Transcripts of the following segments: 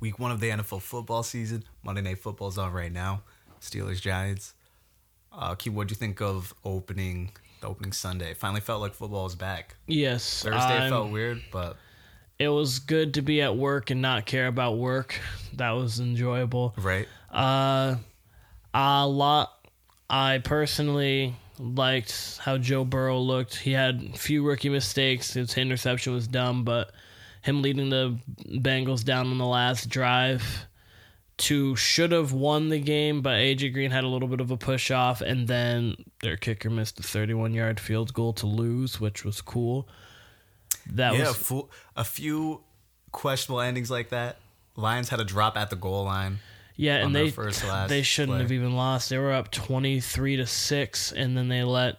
week one of the NFL football season. Monday Night Football's on right now. Steelers Giants. Uh, Keith, what'd you think of opening the opening Sunday? Finally felt like football was back. Yes. Thursday I'm- felt weird, but it was good to be at work and not care about work. That was enjoyable. right. Uh, a lot. I personally liked how Joe Burrow looked. He had a few rookie mistakes. His interception was dumb, but him leading the Bengals down on the last drive to should have won the game, but AJ Green had a little bit of a push off, and then their kicker missed a 31 yard field goal to lose, which was cool. That yeah, was a few questionable endings like that. Lions had a drop at the goal line. Yeah, and they they shouldn't play. have even lost. They were up twenty three to six, and then they let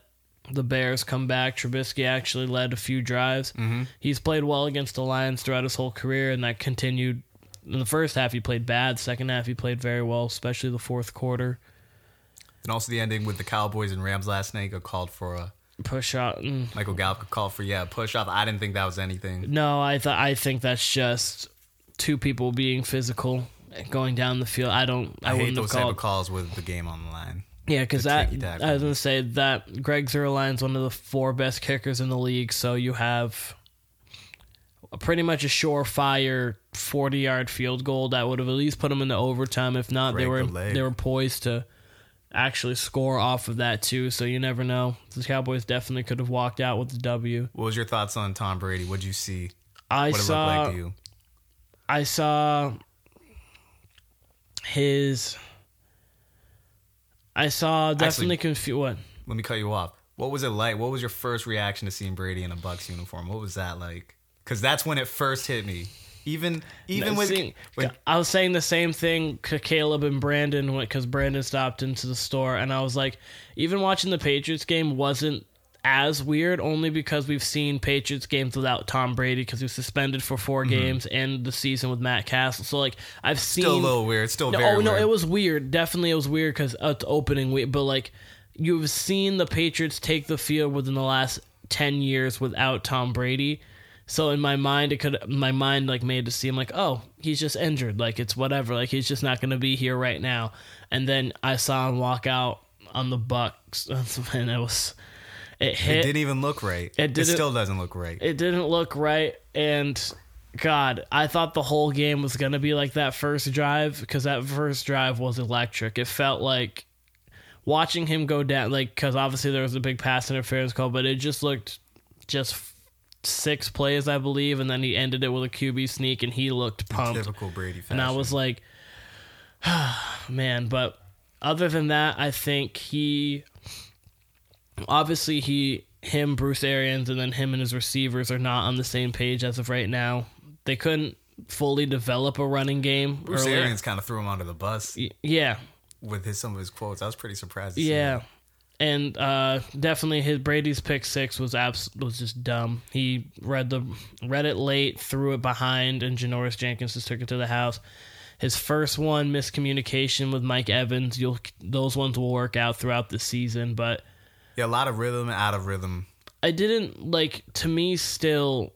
the Bears come back. Trubisky actually led a few drives. Mm-hmm. He's played well against the Lions throughout his whole career, and that continued. In the first half, he played bad. Second half, he played very well, especially the fourth quarter. And also the ending with the Cowboys and Rams last night got called for a Push out. mm. Michael Gallup called for yeah push off. I didn't think that was anything. No, I thought I think that's just two people being physical, going down the field. I don't. I, I, hate those type of calls with the game on the line. Yeah, because that I was gonna say that Greg Zuerlein's one of the four best kickers in the league. So you have a pretty much a surefire forty-yard field goal that would have at least put them into overtime. If not, they were the they were poised to actually score off of that too. So you never know. The Cowboys definitely could have walked out with the W. What was your thoughts on Tom Brady? What'd you see? I What saw like to you? I saw his. I saw definitely confu What? Let me cut you off. What was it like? What was your first reaction to seeing Brady in a Bucs uniform? What was that like? Because that's when it first hit me. Even even with See, when, I was saying the same thing to Caleb and Brandon because Brandon stopped into the store, and I was like, even watching the Patriots game wasn't as weird, only because we've seen Patriots games without Tom Brady because he was suspended for 4 games and the season with Matt Cassel. So like I've seen Mm-hmm. still a little weird. Still no, very oh no, weird. it was weird. Definitely, it was weird because it's opening week. But like, you've seen the Patriots take the field within the last ten years without Tom Brady. So in my mind, it could my mind like made it seem like, oh, he's just injured. Like it's whatever. Like he's just not going to be here right now. And then I saw him walk out on the Bucs, and it was it It didn't even look right. It It, still doesn't look right. it didn't look right and god i thought the whole game was going to be like that first drive because that first drive was electric it felt like watching him go down like because obviously there was a big pass interference call but it just looked just six plays i believe and then he ended it with a qb sneak and he looked pumped Typical Brady fashion. and I was like, man. But other than that, I think he obviously he him Bruce Arians and then him and his receivers are not on the same page as of right now. They couldn't fully develop a running game. Bruce earlier. Arians kind of threw him under the bus Y- Yeah, with his some of his quotes. I was pretty surprised. To yeah. And uh, definitely his Brady's pick six was abs- was just dumb. He read the read it late, threw it behind, and Janoris Jenkins just took it to the house. His first one miscommunication with Mike Evans. You'll those ones will work out throughout the season, but yeah, a lot of rhythm and out of rhythm. I didn't like to me still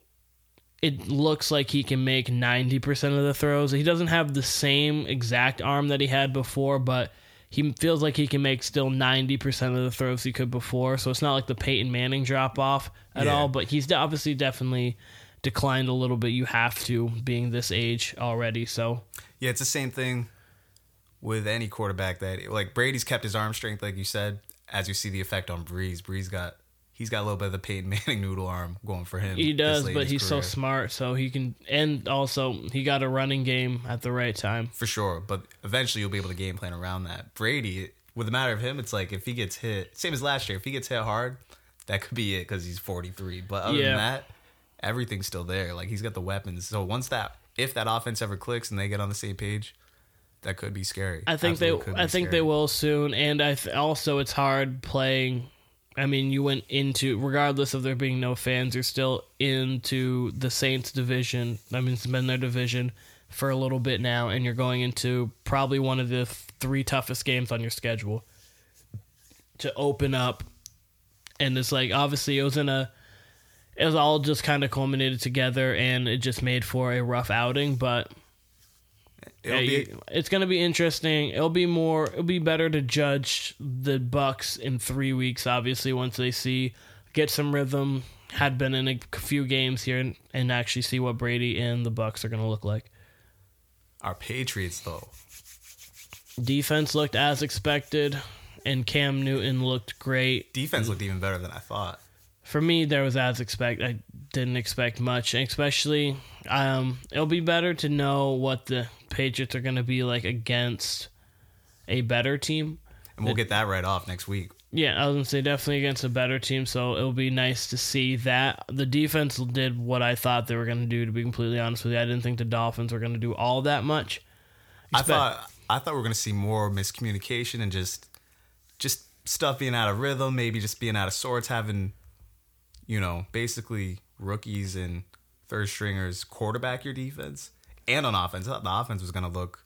it looks like he can make 90% of the throws. He doesn't have the same exact arm that he had before, but he feels like he can make still 90% of the throws he could before. So it's not like the Peyton Manning drop off at Yeah. all, but he's obviously definitely declined a little bit. You have to being this age already. So Yeah, it's the same thing with any quarterback that like Brady's kept his arm strength, like you said, as you see the effect on Brees. Brees got he's got a little bit of the Peyton Manning noodle arm going for him. he does, but he's so smart, so he can and also he got a running game at the right time. for sure. But eventually you'll be able to game plan around that. Brady, with the matter of him, it's like if he gets hit, same as last year, if he gets hit hard, that could be it because he's 43. But other Yeah. than that, everything's still there. Like he's got the weapons. So once that, if that offense ever clicks and they get on the same page, that could be scary. I think Absolutely they. I think scary. they will soon, and I th- also it's hard playing. I mean, you went into regardless of there being no fans, you're still into the Saints division. I mean, it's been their division for a little bit now, and you're going into probably one of the three toughest games on your schedule to open up. And it's like obviously it was in a, it was all just kind of culminated together, and it just made for a rough outing, but. It'll Yeah, be it's going to be interesting. It'll be more. It'll be better to judge the Bucs in three weeks. Obviously, once they see get some rhythm, had been in a few games here, and, and actually see what Brady and the Bucs are going to look like. our Patriots though. Defense looked as expected, and Cam Newton looked great. Defense looked even better than I thought. For me, there was as expect. Didn't expect much, and especially um, it'll be better to know what the Patriots are going to be like against a better team. And we'll get that right off next week. Yeah, I was gonna say definitely against a better team, so it'll be nice to see that the defense did what I thought they were gonna do. To be completely honest with you, I didn't think the Dolphins were gonna do all that much. I thought I thought we were gonna see more miscommunication and just just stuff being out of rhythm, maybe just being out of sorts, having you know basically rookies and third stringers quarterback your defense and on offense. I thought the offense was gonna look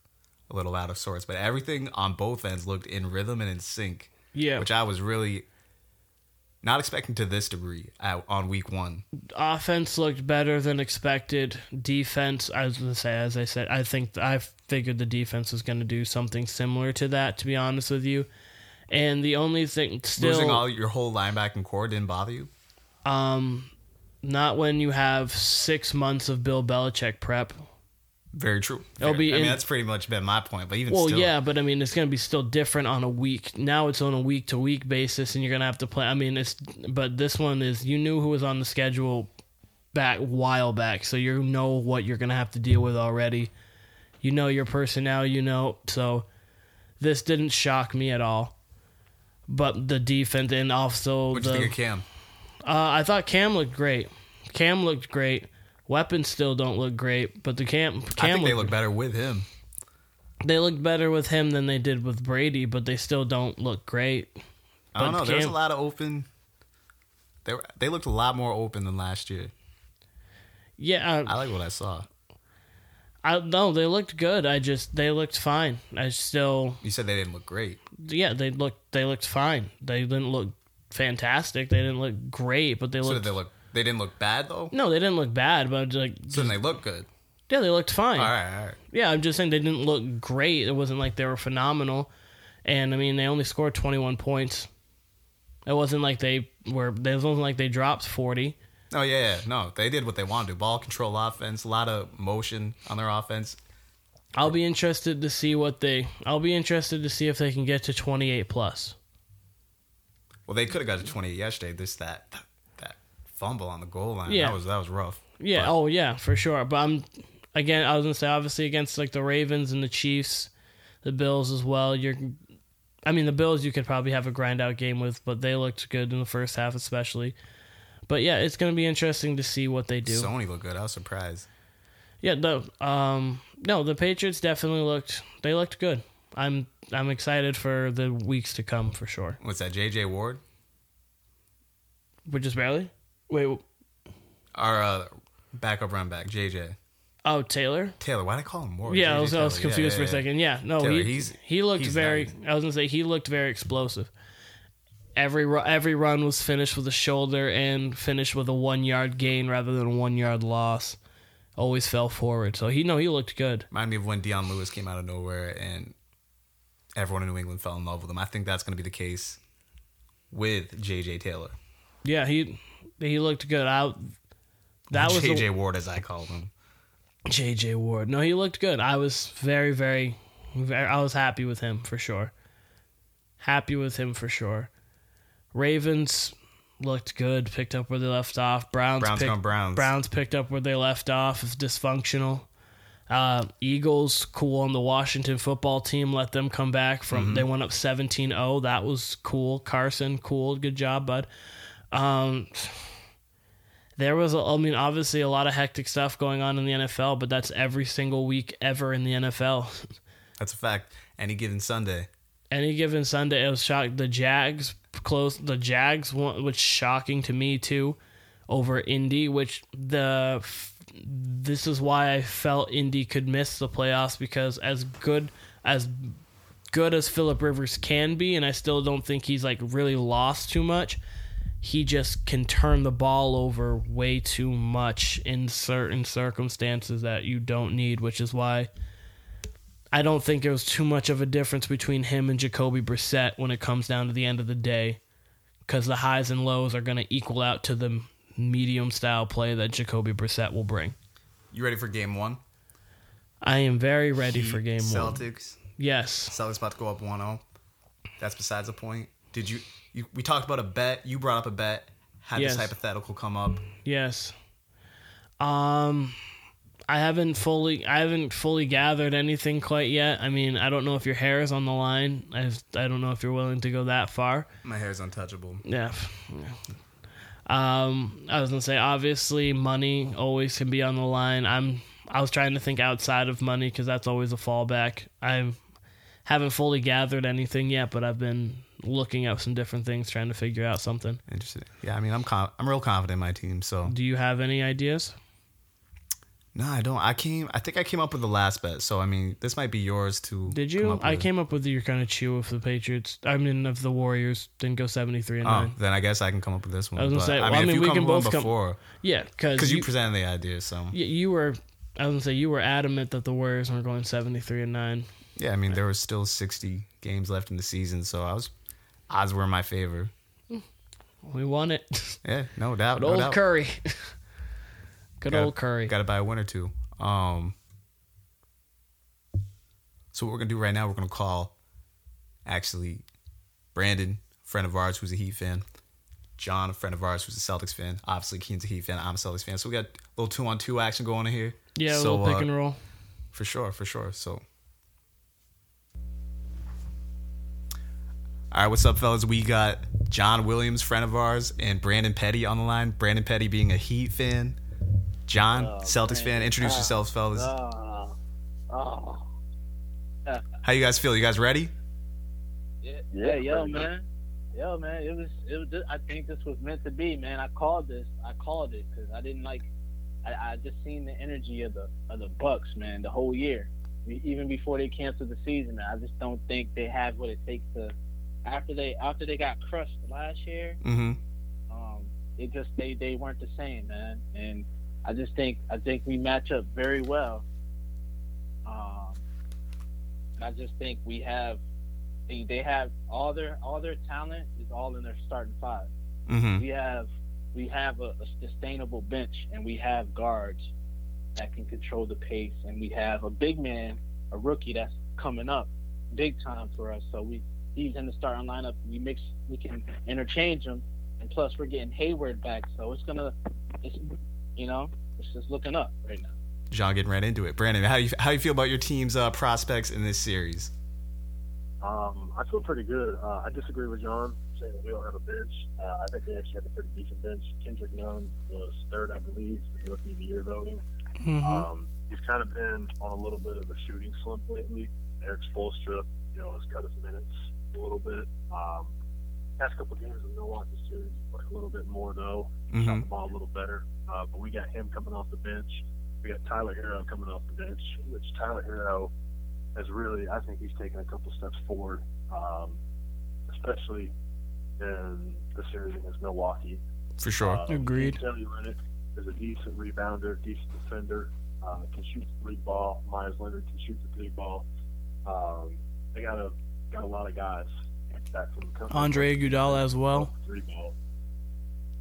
a little out of sorts, but everything on both ends looked in rhythm and in sync. Yeah. which I was really not expecting to this degree on week one. Offense looked better than expected. Defense, I was gonna say, as I said, I think I figured the defense was gonna do something similar to that. To be honest with you, and the only thing still Losing all your whole linebacking core didn't bother you. um, not when you have six months of Bill Belichick prep. Very true. It'll be I mean, in- that's pretty much been my point. But even Well, still, yeah, but I mean, it's going to be still different on a week. Now it's on a week to week basis, and you're going to have to play. I mean, it's but this one is you knew who was on the schedule back while back, so you know what you're going to have to deal with already. You know your personnel, you know. So this didn't shock me at all. But the defense and also you the think of Cam? Uh, I thought Cam looked great. Cam looked great. Weapons still don't look great, but the Cam Cam I think they look better with him. they looked better with him than they did with Brady, but they still don't look great. I don't But know. There was a lot of open. They were, they looked a lot more open than last year. Yeah, I like what I saw. I, I no, they looked good. I just they looked fine. I still You said they didn't look great. yeah, they looked they looked fine. They didn't look fantastic. They didn't look great, but they So looked did they look? They didn't look bad though. no, they didn't look bad, but like So then they look good. yeah, they looked fine. All right, all right. Yeah, I'm just saying they didn't look great. It wasn't like they were phenomenal. And I mean, they only scored 21 points. It wasn't like they were. It wasn't like they dropped 40. Oh yeah, yeah, no, they did what they wanted to. Ball control offense, a lot of motion on their offense. I'll be interested to see what they. I'll be interested to see if they can get to 28 plus. Well, they could have got to 28 yesterday. This that that fumble on the goal line. Yeah. that was that was rough. Yeah. But- oh yeah, for sure. But I'm again. I was gonna say obviously against like the Ravens and the Chiefs, the Bills as well. You're. I mean, the Bills you could probably have a grind out game with, but they looked good in the first half, especially. But yeah, it's gonna be interesting to see what they do. Sony looked good. I was surprised. Yeah, the um no, the Patriots definitely looked they looked good. I'm I'm excited for the weeks to come for sure. What's that? J.J. Ward, But just barely. Wait, our uh, backup run back, J.J. oh Taylor. Taylor. Why did I call him Ward? Yeah, I was, I was confused Yeah, for a second. Yeah, no, Taylor, he he's- he looked he's very. nice. I was gonna say he looked very explosive. Every every run was finished with a shoulder and finished with a one yard gain rather than a one yard loss. Always fell forward, so he no he looked good. Remind me of when Dion Lewis came out of nowhere and everyone in New England fell in love with him. I think that's going to be the case with J.J. Taylor. Yeah, he he looked good. Out that was J.J. Ward, as I called him. JJ Ward. No, he looked good. I was very, very, very, I was happy with him for sure. Happy with him for sure. Ravens looked good, picked up where they left off. Browns, Browns Browns. Browns picked up where they left off. It's dysfunctional. Uh, Eagles, cool on the Washington football team. Let them come back from. Mm-hmm. They went up 17 0. That was cool. Carson, cool. Good job, bud. Um, there was, a, I mean, obviously a lot of hectic stuff going on in the NFL, but that's every single week ever in the NFL. That's a fact. Any given Sunday. Any given Sunday, it was shock. The Jags close. The Jags, won- which shocking to me too, over Indy. Which the this is why I felt Indy could miss the playoffs because as good as good as Philip Rivers can be, and I still don't think he's like really lost too much. He just can turn the ball over way too much in certain circumstances that you don't need, which is why I don't think there was too much of a difference between him and Jacoby Brissett when it comes down to the end of the day, because the highs and lows are going to equal out to the medium style play that Jacoby Brissett will bring. You ready for game one? I am very ready for game one. Celtics. Yes. Celtics about to go up 1-0. That's besides the point. Did you, you? We talked about a bet. You brought up a bet. Had Yes. this hypothetical come up. Yes. Um I haven't fully I haven't fully gathered anything quite yet. I mean, I don't know if your hair is on the line. I I don't know if you're willing to go that far. My hair's untouchable. Yeah. Yeah. Um I was going to say obviously money always can be on the line. I'm I was trying to think outside of money cuz that's always a fallback. I haven't fully gathered anything yet, but I've been looking at some different things trying to figure out something. Interesting. Yeah, I mean, I'm com- I'm real confident in my team. So Do you have any ideas? No, I don't. I came. I think I came up with the last bet. So I mean, this might be yours to. Did you? I came up with your kind of chew of the Patriots. I mean, of the Warriors didn't go seventy three and Oh, nine. then I guess I can come up with this one. I was gonna But, say, I well, mean, I mean, we come can up with both come- before, Yeah, because you, you, presented the idea. So you, you were. I was gonna say you were adamant that the Warriors were going seventy three and nine. yeah, I mean, there was still 60 games left in the season, so I was odds were in my favor. We won it. Yeah, no doubt. Good no old doubt. Curry. Good Gotta- old Curry. Got to buy a win or two. Um. So what we're gonna do right now, we're gonna call, actually, Branndon, friend of ours who's a Heat fan, John, a friend of ours who's a Celtics fan. Obviously, Keen's a Heat fan. I'm a Celtics fan. So we got a little two on two action going on here. yeah, a so, little pick uh, and roll. For sure, for sure. So, all right, what's up, fellas? We got John Williams, friend of ours, and Branndon Petty on the line. Branndon Petty being a Heat fan, John, Oh, Celtics fan. Introduce Ah, yourselves, fellas. Oh, oh. How you guys feel? You guys ready? Yeah, yeah, yo, man. Yo, man, it was, it was. I think this was meant to be, man. I called this. I called it because I didn't like. I, I just seen the energy of the of the Bucks, man, the whole year, even before they canceled the season. Man, I just don't think they have what it takes to. After they after they got crushed last year, Mm-hmm. um, it just they they weren't the same, man. And I just think I think we match up very well. Um, I just think we have they, they have all their all their talent is all in their starting five. Mm-hmm. We have we have a, a sustainable bench and we have guards that can control the pace and we have a big man, a rookie that's coming up big time for us. So we he's in the starting lineup. We mix we can interchange them and plus we're getting Hayward back. So it's gonna it's you know, it's just looking up right now. John getting right into it. Branndon, how you how you feel about your team's uh, prospects in this series? Um, I feel pretty good. Uh, I disagree with John saying that we don't have a bench. Uh, I think they actually have a pretty decent bench. Kendrick Nunn was third, I believe, in the rookie of the year voting. Mhm. Um, he's kind of been on a little bit of a shooting slump lately. Erik Spoelstra, you know, has cut his minutes a little bit. Um, past couple games in Milwaukee series, he played a little bit more though. Shot Mm-hmm. the ball a little better. Uh, but we got him coming off the bench. We got Tyler Herro coming off the bench, which Tyler Herro has really, I think he's taken a couple steps forward, um, especially in the series against Milwaukee. For sure. Uh, Agreed. Kelly Olynyk is a decent rebounder, decent defender, uh, can shoot the three ball. Meyers Leonard can shoot the three ball. Um, they got a got a lot of guys back from the country. Andre Iguodala as well. Three ball.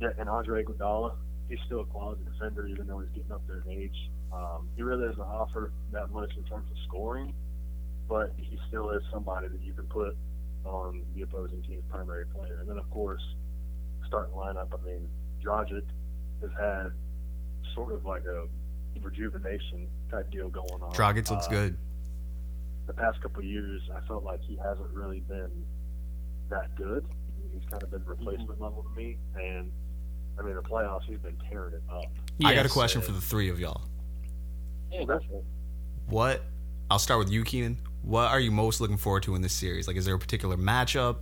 Yeah, and Andre Iguodala, he's still a quality defender, even though he's getting up there in age. Um, he really doesn't offer that much in terms of scoring, but he still is somebody that you can put on the opposing team's primary player. And then, of course, starting lineup. I mean, Dragic has had sort of like a rejuvenation type deal going on. Dragic looks Uh, good. the past couple of years, I felt like he hasn't really been that good. He's kind of been replacement mm-hmm. level to me, and I mean the playoffs, he's been tearing it up. I got a question for the three of y'all. Yeah, that's it. What? I'll start with you, Keenan. What are you most looking forward to in this series? Like, is there a particular matchup?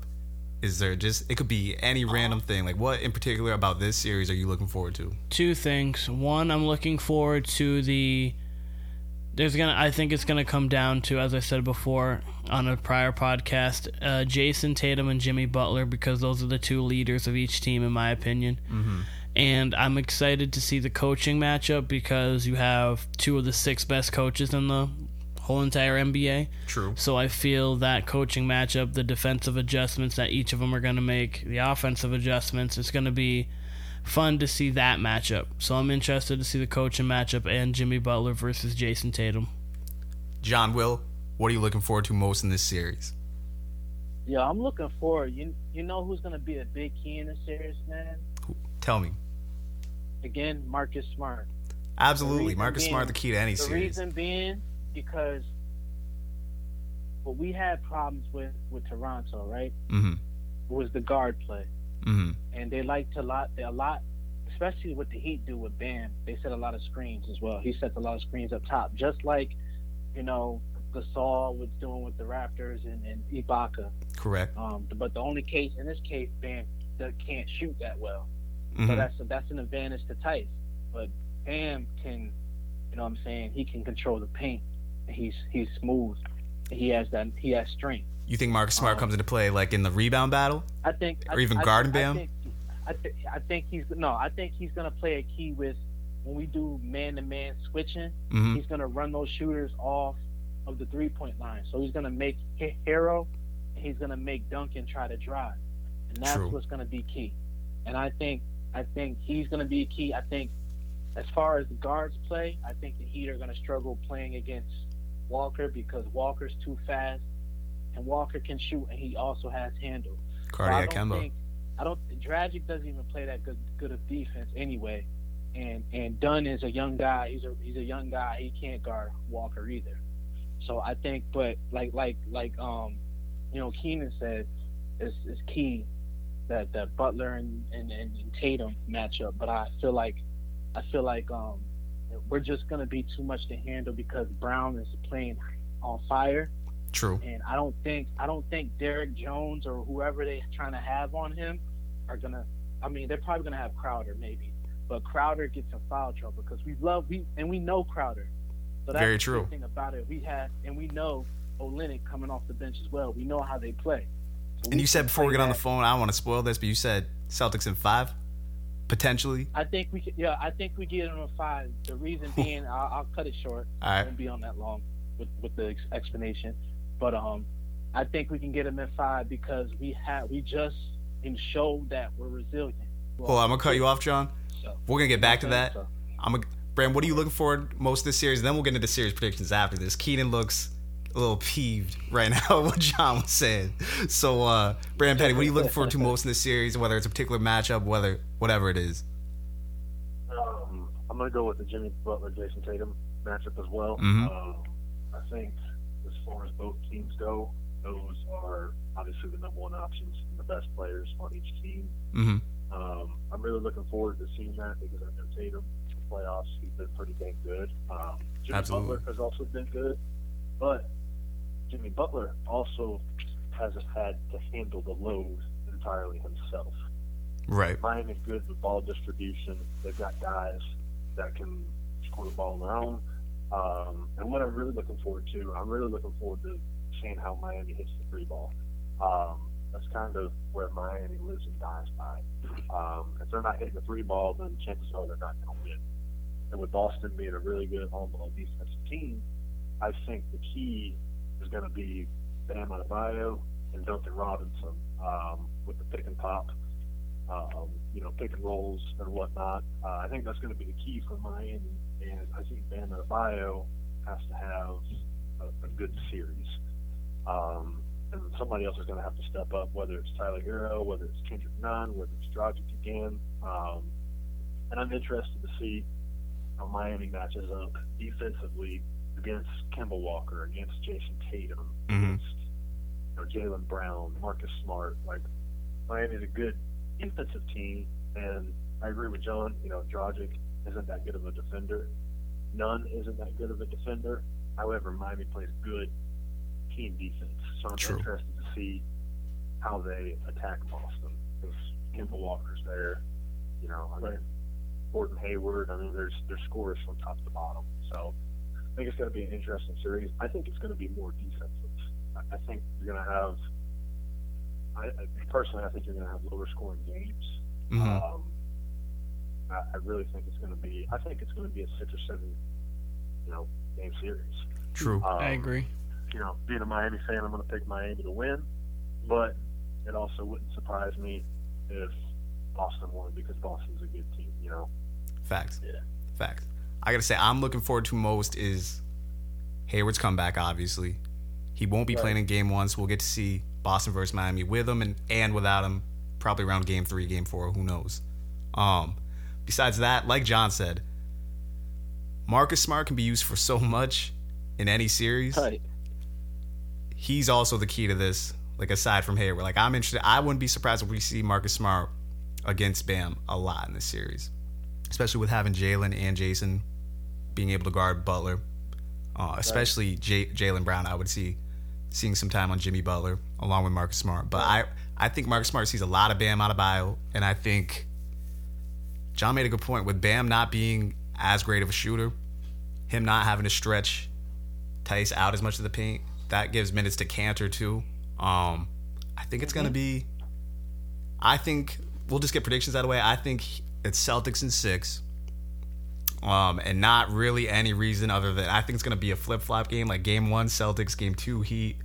Is there just? It could be any uh-huh. random thing. Like, what in particular about this series are you looking forward to? two things. One, I'm looking forward to the. There's gonna. I think it's gonna come down to, as I said before on a prior podcast, uh, Jayson Tatum and Jimmy Butler because those are the two leaders of each team, in my opinion. Mm-hmm. And I'm excited to see the coaching matchup because you have two of the six best coaches in the whole entire NBA. True. So I feel that coaching matchup, the defensive adjustments that each of them are going to make, the offensive adjustments, it's going to be fun to see that matchup. So I'm interested to see the coaching matchup and Jimmy Butler versus Jayson Tatum. John Will, what are you looking forward to most in this series? Yeah, I'm looking forward. You you know who's gonna be a big key in the series, man? Tell me. Again, Marcus Smart. Absolutely. reason Marcus being- Smart, the key to any The series. The reason being because what we had problems with with Toronto, right? Mm-hmm. Was the guard play, hmm. Mm hmm. and they liked a lot. A lot, especially what the Heat do with Bam. They set a lot of screens as well. He sets a lot of screens up top, just like you know Gasol was doing with the Raptors and, and Ibaka. Correct. Um, but the only case in this case, Bam that can't shoot that well. Mhm. So that's that's an advantage to Theis. But Bam can, you know, what I'm saying he can control the paint. He's he's smooth. He has that. He has strength. You think Marcus Smart Um, comes into play like in the rebound battle? I think. Or I- even I, guarding I, Bam? think, I, th- I think he's no. I think he's gonna play a key with when we do man to man switching. hmm He's gonna run those shooters off of the three point line. So he's gonna make Herro. He's gonna make Duncan try to drive, and that's True. what's gonna be key. And I think I think he's gonna be key. I think as far as the guards play, I think the Heat are gonna struggle playing against Walker because Walker's too fast, and Walker can shoot, and he also has handle. So I Cardiac don't think I don't. Dragic doesn't even play that good good of defense anyway, and and Dunn is a young guy. He's a he's a young guy. He can't guard Walker either. So I think, but like like like um, you know, Keenan said, it's, it's key that that Butler and, and and and Tatum matchup. But I feel like I feel like um, we're just gonna be too much to handle because Brown is playing on fire True. and I don't think I don't think Derrick Jones or whoever they're trying to have on him are gonna. I mean, they're probably gonna have Crowder maybe, but Crowder gets in foul trouble because we love we and we know Crowder. So that's Very true. good thing about it. We have and we know Olynyk coming off the bench as well. We know how they play. So And you said before we get on the phone, I don't want to spoil this, but you said Celtics in five, potentially. I think we could, yeah, I think we get him a five. The reason being, I'll, I'll cut it short. All I won't be on that long with with the ex- explanation, but um, I think we can get him at five because we have we just and showed that we're resilient. Hold on, I'm gonna cut you off, John. So, We're gonna get back to that. so- I'm gonna, Brand, what are you looking for most this series? Then we'll get into the series predictions after this. Keenan looks a little peeved right now what John was saying. So, uh, Brand Petty, what are you looking forward to most in this series? Whether it's a particular matchup, whether whatever it is. Um, I'm going to go with the Jimmy Butler Jayson Tatum matchup as well. Mhm. Um, I think as far as both teams go, those are obviously the number one options and the best players on each team. hmm Um, I'm really looking forward to seeing that because I know Tatum in the playoffs he's been pretty dang good. Um, Jimmy Absolutely. Butler has also been good, but Jimmy Butler also hasn't had to handle the load entirely himself. Right. Miami's good with ball distribution. They've got guys that can score the ball on their own. Um, and what I'm really looking forward to, I'm really looking forward to seeing how Miami hits the three ball. Um, that's kind of where Miami lives and dies by. Um, if they're not hitting the three ball, then chances are they're not going to win. And with Boston being a really good on-ball defensive team, I think the key is going to be Bam Adebayo and Duncan Robinson um, with the pick and pop um, you know, pick and rolls and whatnot. Uh, I think that's going to be the key for Miami, and I think Bam Adebayo has to have a, a good series. Um, and somebody else is going to have to step up, whether it's Tyler Herro, whether it's Kendrick Nunn, whether it's Dragic again. Um, and I'm interested to see how Miami matches up defensively against Kemba Walker, against Jayson Tatum, Mhm. against you know, Jaylen Brown, Marcus Smart. Like Miami's a good defensive team, and I agree with John. You know, Dragic isn't that good of a defender. Nunn isn't that good of a defender. However, Miami plays good team defense, so I'm True. interested to see how they attack Boston because Kemba Walker's there. You know, I mean, Gordon Hayward. I mean, there's there's scores from top to bottom. So I think it's going to be an interesting series. I think it's going to be more defensive. I, I think you're going to have. I, I personally, I think you're going to have lower scoring games. hmm Um, I, I really think it's going to be. I think it's going to be a six or seven, you know, game series. True. Um, I agree. You know, being a Miami fan, I'm going to pick Miami to win, but it also wouldn't surprise me if Boston won because Boston's a good team. You know. Facts. Yeah. Facts. I gotta say, I'm looking forward to most is Hayward's comeback. Obviously, he won't be Right. playing in Game One, so we'll get to see Boston versus Miami with him and and without him. Probably around Game Three, Game Four. Who knows? Um. Besides that, like John said, Marcus Smart can be used for so much in any series. Right. He's also the key to this. Like aside from Hayward, like I'm interested. I wouldn't be surprised if we see Marcus Smart against Bam a lot in this series, especially with having Jaylen and Jayson being able to guard Butler. Uh, especially J- Jaylen Brown, I would see seeing some time on Jimmy Butler along with Marcus Smart. But I I think Marcus Smart sees a lot of Bam Adebayo, and I think John made a good point with Bam not being as great of a shooter, him not having to stretch Theis out as much of the paint. That gives minutes to Kanter too. Um, I think it's gonna be. I think we'll just get predictions out of the way. I think it's Celtics in six. Um, and not really any reason other than I think it's gonna be a flip flop game, like game one Celtics, game two Heat,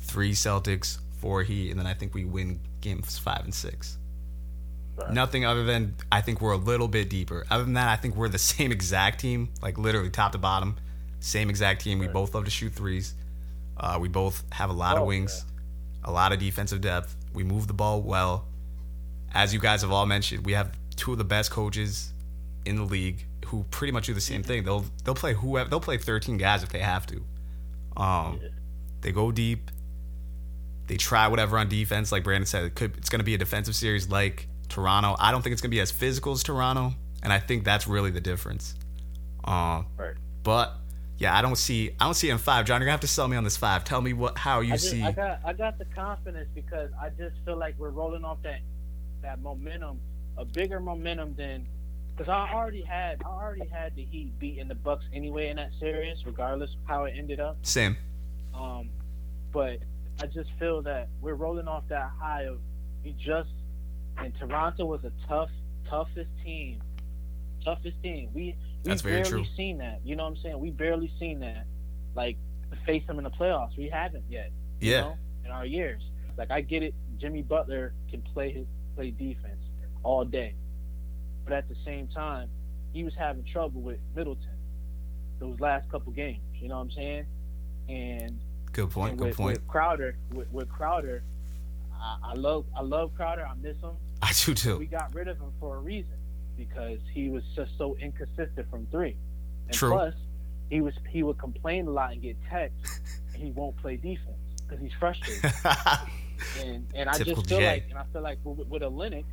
three Celtics, four Heat, and then I think we win games five and six. Right. Nothing other than I think we're a little bit deeper. Other than that, I think we're the same exact team, like literally top to bottom, same exact team. We both love to shoot threes. Uh, we both have a lot of Oh, wings, a lot of defensive depth. We move the ball well. As you guys have all mentioned, we have two of the best coaches in the league who pretty much do the same thing. They'll they'll play whoever they'll play 13 guys if they have to. Um, they go deep. They try whatever on defense. Like Branndon said, it could it's going to be a defensive series like Toronto. I don't think it's going to be as physical as Toronto, and I think that's really the difference. Um, Right. but yeah, I don't see I don't see it in five. John, you're gonna have to sell me on this five. Tell me what how you I, just, see. I got I got the confidence because I just feel like we're rolling off that that momentum, a bigger momentum than because I already had I already had the Heat beating the Bucks anyway in that series, regardless of how it ended up. Same. Um, but I just feel that we're rolling off that high of we just and Toronto was a tough, toughest team, toughest team. We we barely true. seen that. You know what I'm saying? We barely seen that. Like face them in the playoffs. We haven't yet. you Yeah. know, in our years. Like I get it. Jimmy Butler can play his play defense all day, but at the same time, he was having trouble with Middleton those last couple games. You know what I'm saying? And Good point. and Good with, point. With Crowder, with, with Crowder, I, I love I love Crowder. I miss him. I do too. We got rid of him for a reason because he was just so inconsistent from three. And True. plus, he was he would complain a lot and get texts, and he won't play defense because he's frustrated. and and I Typical just feel Jay. like, and I feel like with, with Olynyk,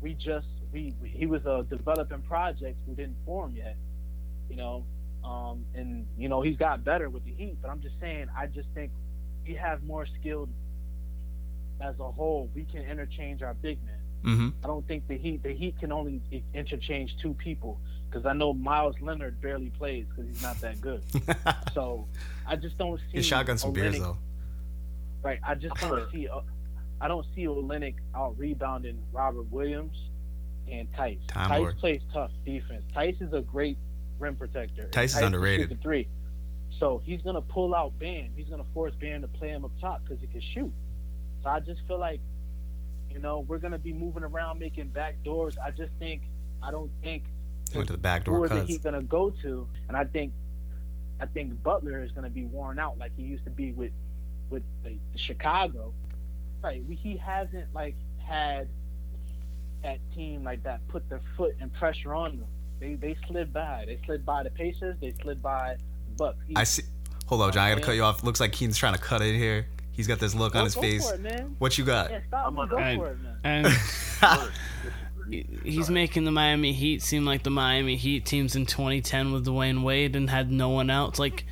we just we, we he was a developing project who didn't form yet, you know. Um, and you know he's got better with the Heat, but I'm just saying I just think we have more skilled as a whole. We can interchange our big men. hmm I don't think the Heat the Heat can only interchange two people because I know Miles Leonard barely plays because he's not that good. so I just don't see He shotgun some beers Olynyk- though. Right. I just don't see. Uh, I don't see Olynyk out rebounding Robert Williams and Theis. Time Theis Lord. plays tough defense. Theis is a great rim protector. and Theis is underrated. shoot the three. So he's gonna pull out Bam. He's gonna force Bam to play him up top because he can shoot. So I just feel like, you know, we're gonna be moving around making back doors. I just think I don't think He went to the back door cuts. Heat gonna go to? And I think, I think Butler is gonna be worn out like he used to be with, with the, the Chicago. Right, we, he hasn't like had that team like that put their foot and pressure on them. They they slid by. They slid by the Pacers. They slid by the Bucks. He- I see. Hold on, John. I gotta cut you off. Looks like Keen's trying to cut in here. He's got this look Go- on his go face. For it, man. What you got? Yeah, stop. I'm me. on- Go I- for it, man. And he's making the Miami Heat seem like the Miami Heat teams in 2010 with Dwyane Wade and had no one else. Like,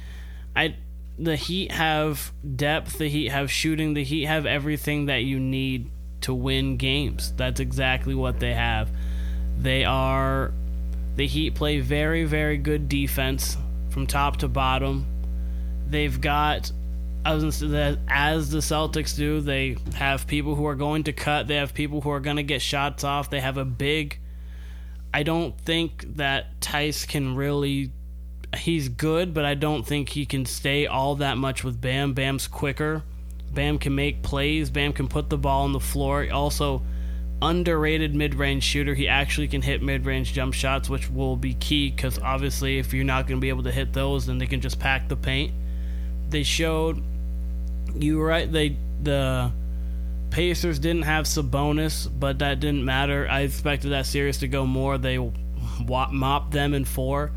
I, the Heat have depth. The Heat have shooting. The Heat have everything that you need to win games. That's exactly what they have. They are, the Heat play very, very good defense from top to bottom. They've got as as the Celtics do, they have people who are going to cut. They have people who are going to get shots off. They have a big. I don't think that Theis can really he's good, but I don't think he can stay all that much with Bam. Bam's quicker. Bam can make plays. Bam can put the ball on the floor. Also, underrated mid-range shooter. He actually can hit mid-range jump shots, which will be key because obviously, if you're not going to be able to hit those, then they can just pack the paint. They showed you were right. They the Pacers didn't have Sabonis, but that didn't matter. I expected that series to go more. They mopped them in four,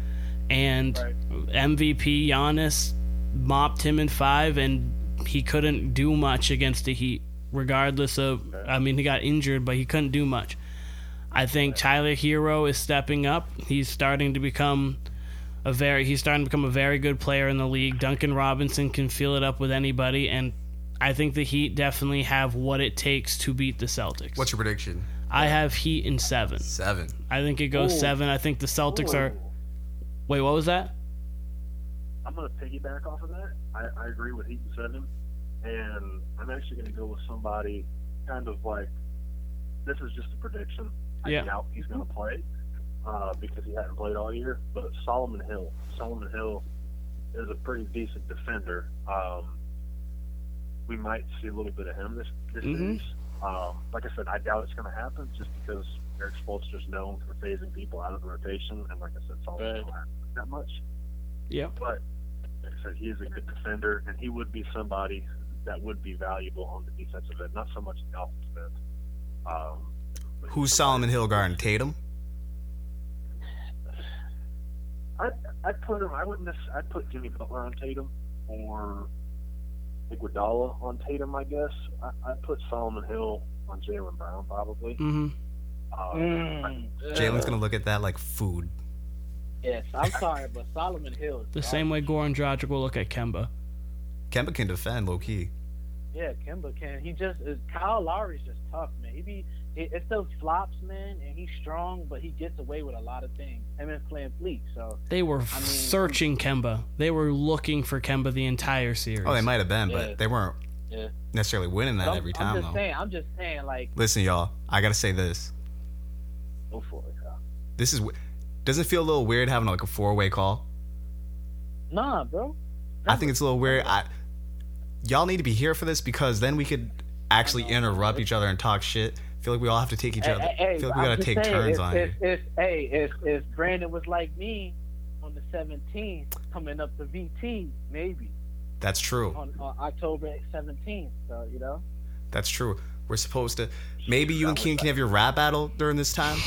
and Right. MVP Giannis mopped him in five, and he couldn't do much against the Heat, regardless of. I mean, he got injured, but he couldn't do much. I think Tyler Herro is stepping up. He's starting to become a very. He's starting to become a very good player in the league. Duncan Robinson can feel it up with anybody, and I think the Heat definitely have what it takes to beat the Celtics. What's your prediction? I have Heat in seven. Seven. I think it goes Ooh. seven. I think the Celtics are. Wait, what was that? I'm going to piggyback off of that. I, I agree with Heat in seven, and I'm actually going to go with somebody kind of like this is just a prediction. I Yeah. doubt he's going to play uh, because he hadn't played all year. But Solomon Hill, Solomon Hill is a pretty decent defender. Um, we might see a little bit of him this this Mhm. series. Um, like I said, I doubt it's going to happen just because Erik Spoelstra's known for phasing people out of the rotation, and like I said, Solomon Right. Hill hasn't that much. Yeah, But like I said, he is a good defender, and he would be somebody that would be valuable on the defensive end, not so much the offensive end. Um, Who's Solomon Hill guarding? Tatum? I'd, I'd put him. I wouldn't. necess- I'd put Jimmy Butler on Tatum, or Iguodala on Tatum. I guess I, I'd put Solomon Hill on Jaylen Brown probably. Mm-hmm. Um, Mm. Jaylen's gonna look at that like food. Yes, I'm sorry, but Solomon Hill is The garbage. same way Goran Dragic will look at Kemba. Kemba can defend low key. Yeah, Kemba can. He just is, Kyle Lowry's just tough, man. He be it, it's those flops, man, and he's strong, but he gets away with a lot of things. Him and VanVleet, so They were I mean- searching Kemba. They were looking for Kemba the entire series. Oh, they might have been, Yeah. but they weren't Yeah. necessarily winning that every time. I'm just though. saying. I'm just saying, like, Listen, y'all, I gotta say this. go for it. Kyle. This is w- doesn't it feel a little weird having like a four way call. Nah, bro. I think it's a little weird. I y'all need to be here for this because then we could actually know. interrupt each other and talk shit. Feel like we all have to take each Hey, other. hey, hey, feel like we gotta just take saying, turns if, on if, it. if, hey, if if Brandon was like me on the 17th, coming up to VT, maybe That's true. on, on October 17th. So you know. That's true. We're supposed to. Maybe you and Keen can have your rap battle during this time.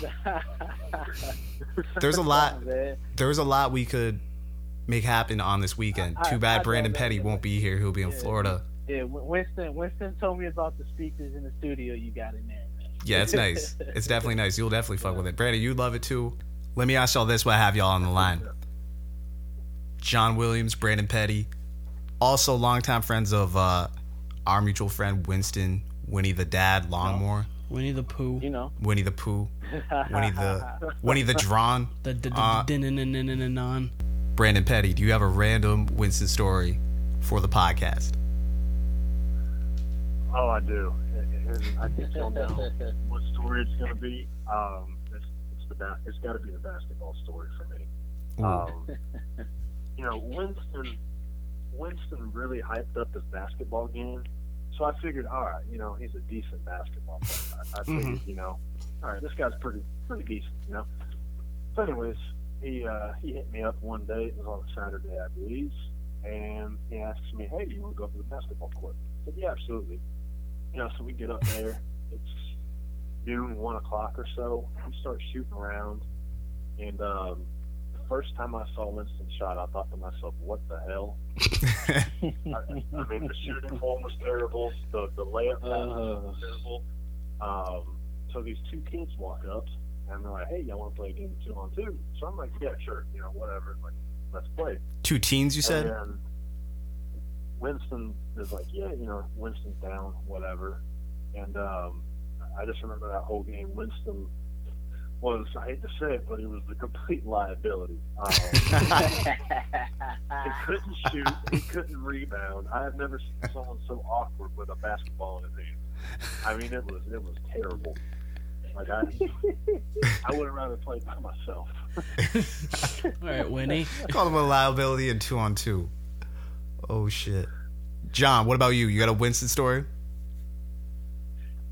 There's a lot. Man. There's a lot we could make happen on this weekend. I- Too I bad know, Branndon. Petty won't be here. He'll be in Yeah. Florida. Yeah, Wynston. Wynston told me about the speakers in the studio you got in there, man. Yeah, it's nice. It's definitely nice. You'll definitely fuck with it. Branndon, you'd love it too. Let me ask y'all this while I have y'all on the line. John Williams, Branndon Petty, also longtime friends of uh, our mutual friend Wynston, Winnie the Dad, Longmore, Winnie the Pooh. You know. Winnie the Pooh, Winnie the Winnie the Drawn, The d- Uh. Branndon Petty. Do you have a random Wynston story for the podcast? Oh, I do. And, and I can tell now what story it's going to be. Um, it's, it's the ba- it's got to be the basketball story for me. Um, you know, Wynston Wynston really hyped up his basketball game, so I figured, all right, you know, he's a decent basketball player. I, I figured, you know, all right, this guy's pretty pretty decent, you know. So, anyways, he uh, he hit me up one day. It was on a Saturday, I believe, and he asks me, "Hey, you want to go to the basketball court?" I said, "Yeah, absolutely." You know, so we get up there. It's noon, one o'clock or so. We start shooting around, and um, the first time I saw Wynston shot, I thought to myself, "What the hell?" I, I mean, the shooting form was terrible. The the layup pattern was Uh, terrible. Um, so these two kids walk up, and they're like, "Hey, y'all want to play a game of two on two? So I'm like, "Yeah, sure. You know, whatever. Like, let's play." Two teens, you said? And then Wynston is like, yeah, you know, Wynston's down, whatever. And um, I just remember that whole game. Wynston was, I hate to say it, but he was the complete liability. Um, he couldn't shoot, he couldn't rebound. I have never seen someone so awkward with a basketball in his hand. I mean, it was it was terrible. Like I, I would have rather played by myself. All right, Winnie. Call him a liability and two on two. Oh shit. John, what about you? You got a Wynston story?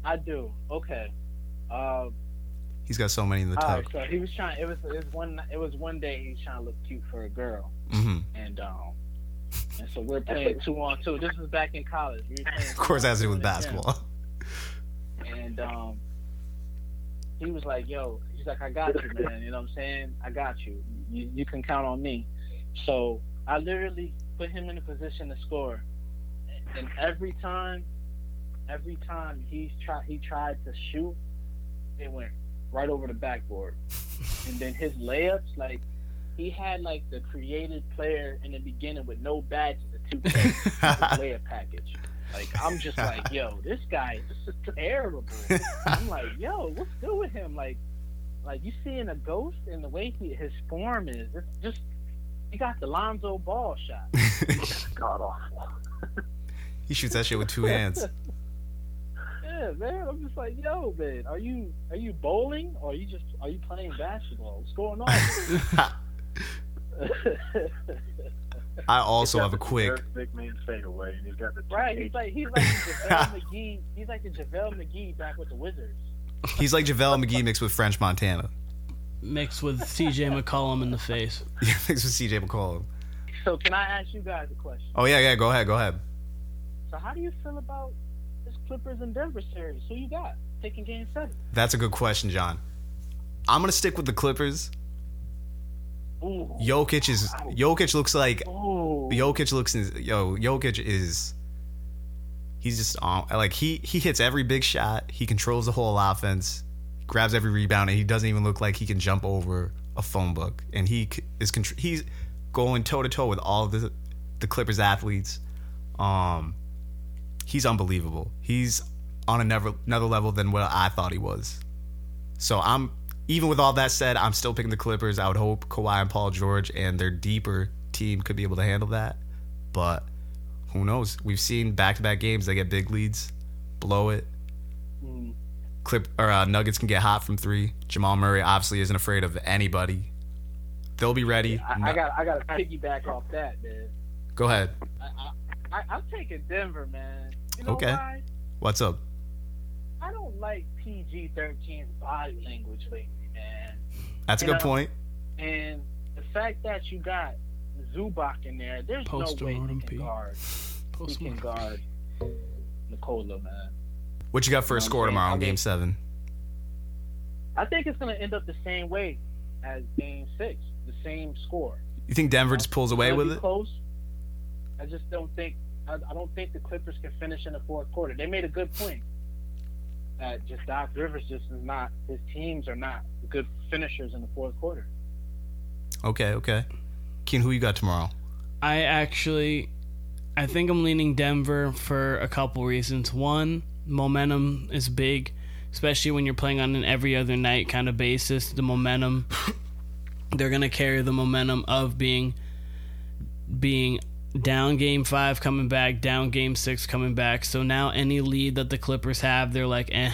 I do. Okay. Um, He's got so many in the all right, tug. so he was trying. It was it was one. It was one day he was trying to look cute for a girl, mm-hmm. and um, and so we're playing two on two. This was back in college. We were Of course, it has to do with two on two in the gym. basketball. and um, he was like, "Yo," he's like, "I got you, man. You know what I'm saying? I got you. You, you can count on me." So I literally put him in a position to score, and every time, every time he tried, he tried to shoot, it went right over the backboard, and then his layups, like. He had like the creative player in the beginning with no badges, the two layup package. Like I'm just like, yo, this guy this is terrible. I'm like, yo, what's good with him? Like, like you seeing a ghost in the way he his form is. It's just he got the Lonzo Ball shot. God awful. he shoots that shit with two hands. Yeah, man. I'm just like, yo, man, are you are you bowling or are you just are you playing basketball? What's going on? I also have a quick. Big man fade away, and he's got the right? He's like he's like the JaVale McGee. He's like the JaVale McGee back with the Wizards. He's like JaVale McGee mixed with French Montana. Mixed with CJ McCollum in the face. Yeah, mixed with CJ McCollum. So can I ask you guys a question? Oh yeah, yeah. Go ahead, go ahead. So how do you feel about this Clippers and Denver series? Who you got taking Game Seven? That's a good question, John. I'm gonna stick with the Clippers. Ooh. Jokic is Jokic looks like Ooh. Jokic looks yo Jokic is he's just on like he he hits every big shot. He controls the whole offense, grabs every rebound, and he doesn't even look like he can jump over a phone book. And he is he's going toe to toe with all the the Clippers athletes. Um, he's unbelievable. He's on another another level than what I thought he was. So I'm even with all that said, I'm still picking the Clippers. I would hope Kawhi and Paul George and their deeper team could be able to handle that. But who knows? We've seen back-to-back games they get big leads, blow it. Mm. Clip or uh, Nuggets can get hot from three. Jamal Murray obviously isn't afraid of anybody. They'll be ready. I, I got I got to piggyback off that, man. Go ahead. I, I, I, I'm taking Denver, man. You know Okay. why? What's up? I don't like PG-13's body language lately, man. That's a You good know, point. And the fact that you got Zubac in there, there's no way he Postmortem can P. guard. He can guard Nikola, man. What you got for a You know what I'm score tomorrow I in Game Seven? I think it's gonna end up the same way as Game Six, the same score. You think Denver just pulls away with it? Close. I just don't think. I, I don't think the Clippers can finish in the fourth quarter. They made a good point that just Doc Rivers just is not. His teams are not good finishers in the fourth quarter. Okay, okay. Keen, who you got tomorrow? I actually, I think I'm leaning Denver for a couple reasons. One, momentum is big, especially when you're playing on an every other night kind of basis. The momentum, they're gonna carry the momentum of being, being down game five coming back, down game six coming back. So now any lead that the Clippers have, they're like, eh,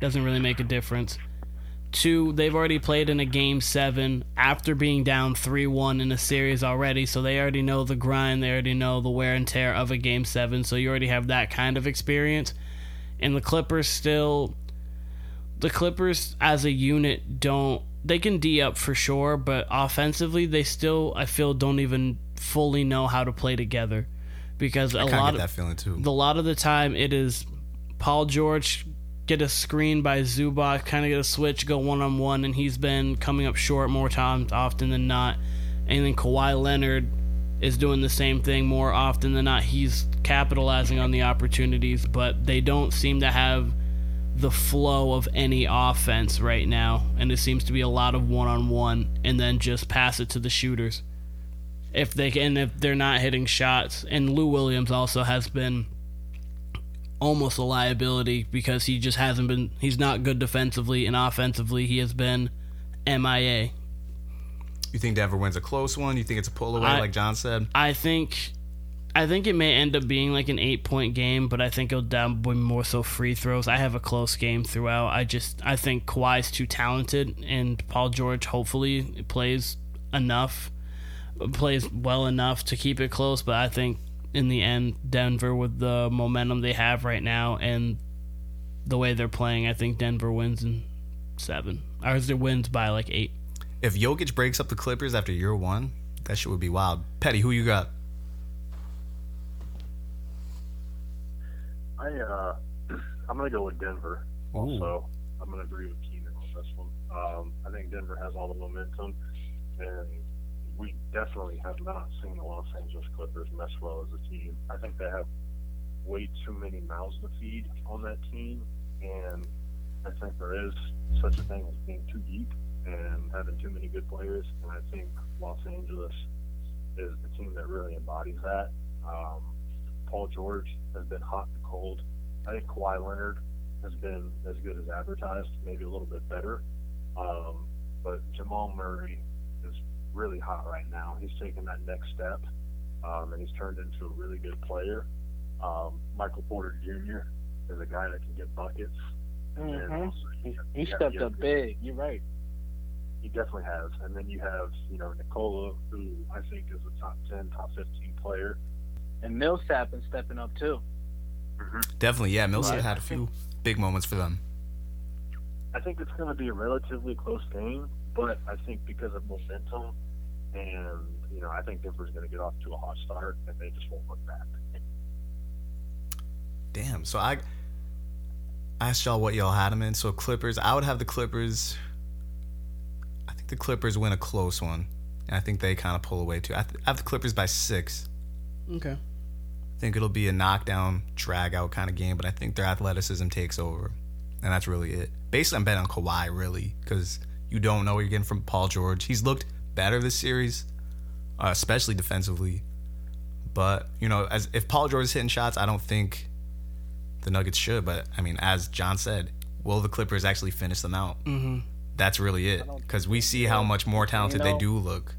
doesn't really make a difference. Two, they've already played in a game seven after being down 3 1 in a series already, so they already know the grind, they already know the wear and tear of a game seven, so you already have that kind of experience. And the Clippers still, the Clippers as a unit don't, they can D up for sure, but offensively, they still, I feel, don't even fully know how to play together. Because a lot of that feeling too. a lot of the time it is Paul George get a screen by Zubac, kind of get a switch, go one on one, and he's been coming up short more times often than not. And then Kawhi Leonard is doing the same thing more often than not. He's capitalizing on the opportunities, but they don't seem to have the flow of any offense right now, and it seems to be a lot of one on one, and then just pass it to the shooters. If they can, if they're not hitting shots, and Lou Williams also has been almost a liability because he just hasn't been. He's not good defensively and offensively. He has been MIA. You think Denver wins a close one? You think it's a pull away, I- like John said? I think I think it may end up being like an eight point game, but I think it'll down be more so free throws. I have a close game throughout. I just I think Kawhi's too talented, and Paul George hopefully plays enough, plays well enough to keep it close. But I think in the end, Denver with the momentum they have right now and the way they're playing, I think Denver wins in seven. Or it wins by like eight. If Jokic breaks up the Clippers after year one, that shit would be wild. Petty, who you got? I uh, I'm gonna go with Denver. Ooh. Also, I'm gonna agree with Keenan on this one. Um, I think Denver has all the momentum, and we definitely have not seen the Los Angeles Clippers mess well as a team. I think they have way too many mouths to feed on that team, and I think there is such a thing as being too deep and having too many good players. And I think Los Angeles is the team that really embodies that. Um, Paul George has been hot and cold. I think Kawhi Leonard has been as good as advertised, maybe a little bit better. Um, but Jamal Murray is really hot right now. He's taken that next step, um, and he's turned into a really good player. Um, Michael Porter Jr. is a guy that can get buckets. And Mhm. also He, he stepped up big. You're right. he definitely has. And then you have, you know, Nikola, who I think is a top 10, top 15 player. And Millsap been stepping up too. Mm-hmm. Definitely, yeah. Millsap Right. had a few big moments for them. I think it's going to be a relatively close game, but I think because of momentum and, you know, I think Denver's going to get off to a hot start and they just won't look back. Damn. So I I asked y'all what y'all had them in. So Clippers, I would have the Clippers. I think the Clippers win a close one, and I think they kind of pull away too. I, th- I have the Clippers by six. Okay. I think it'll be a knockdown, drag out kind of game, but I think their athleticism takes over, and that's really it. Basically, I'm betting on Kawhi really because you don't know what you're getting from Paul George. He's looked better this series, uh, especially defensively. But you know, as if Paul George is hitting shots, I don't think the Nuggets should. But I mean, as John said, will the Clippers actually finish them out? Mm-hmm. That's really it because we see how much more talented You they do look.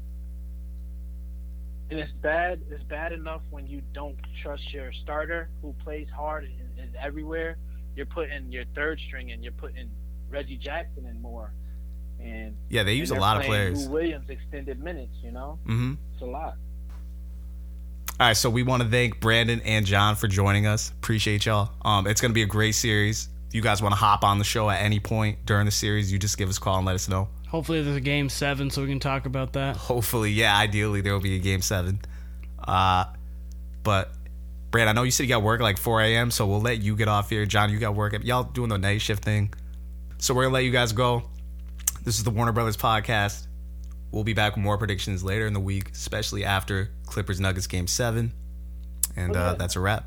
And it's bad. It's bad enough when you don't trust your starter who plays hard and is everywhere. You're putting your third string and you're putting Reggie Jackson in more. And Yeah, they use a lot of players. Lou Williams extended minutes. You know, Mm-hmm. it's a lot. All right, so we want to thank Branndon and John for joining us. Appreciate y'all. Um, it's gonna be a great series. If you guys want to hop on the show at any point during the series, you just give us a call and let us know. Hopefully there's a game seven so we can talk about that. Hopefully, yeah, ideally there will be a game seven. Uh, but Brad, I know you said you got work at like 4 a.m., so we'll let you get off here. John, you got work at y'all doing the night shift thing. So we're gonna let you guys go. This is the Warner Brothas podcast. We'll be back with more predictions later in the week, especially after Clippers Nuggets game seven. And uh, that's a wrap.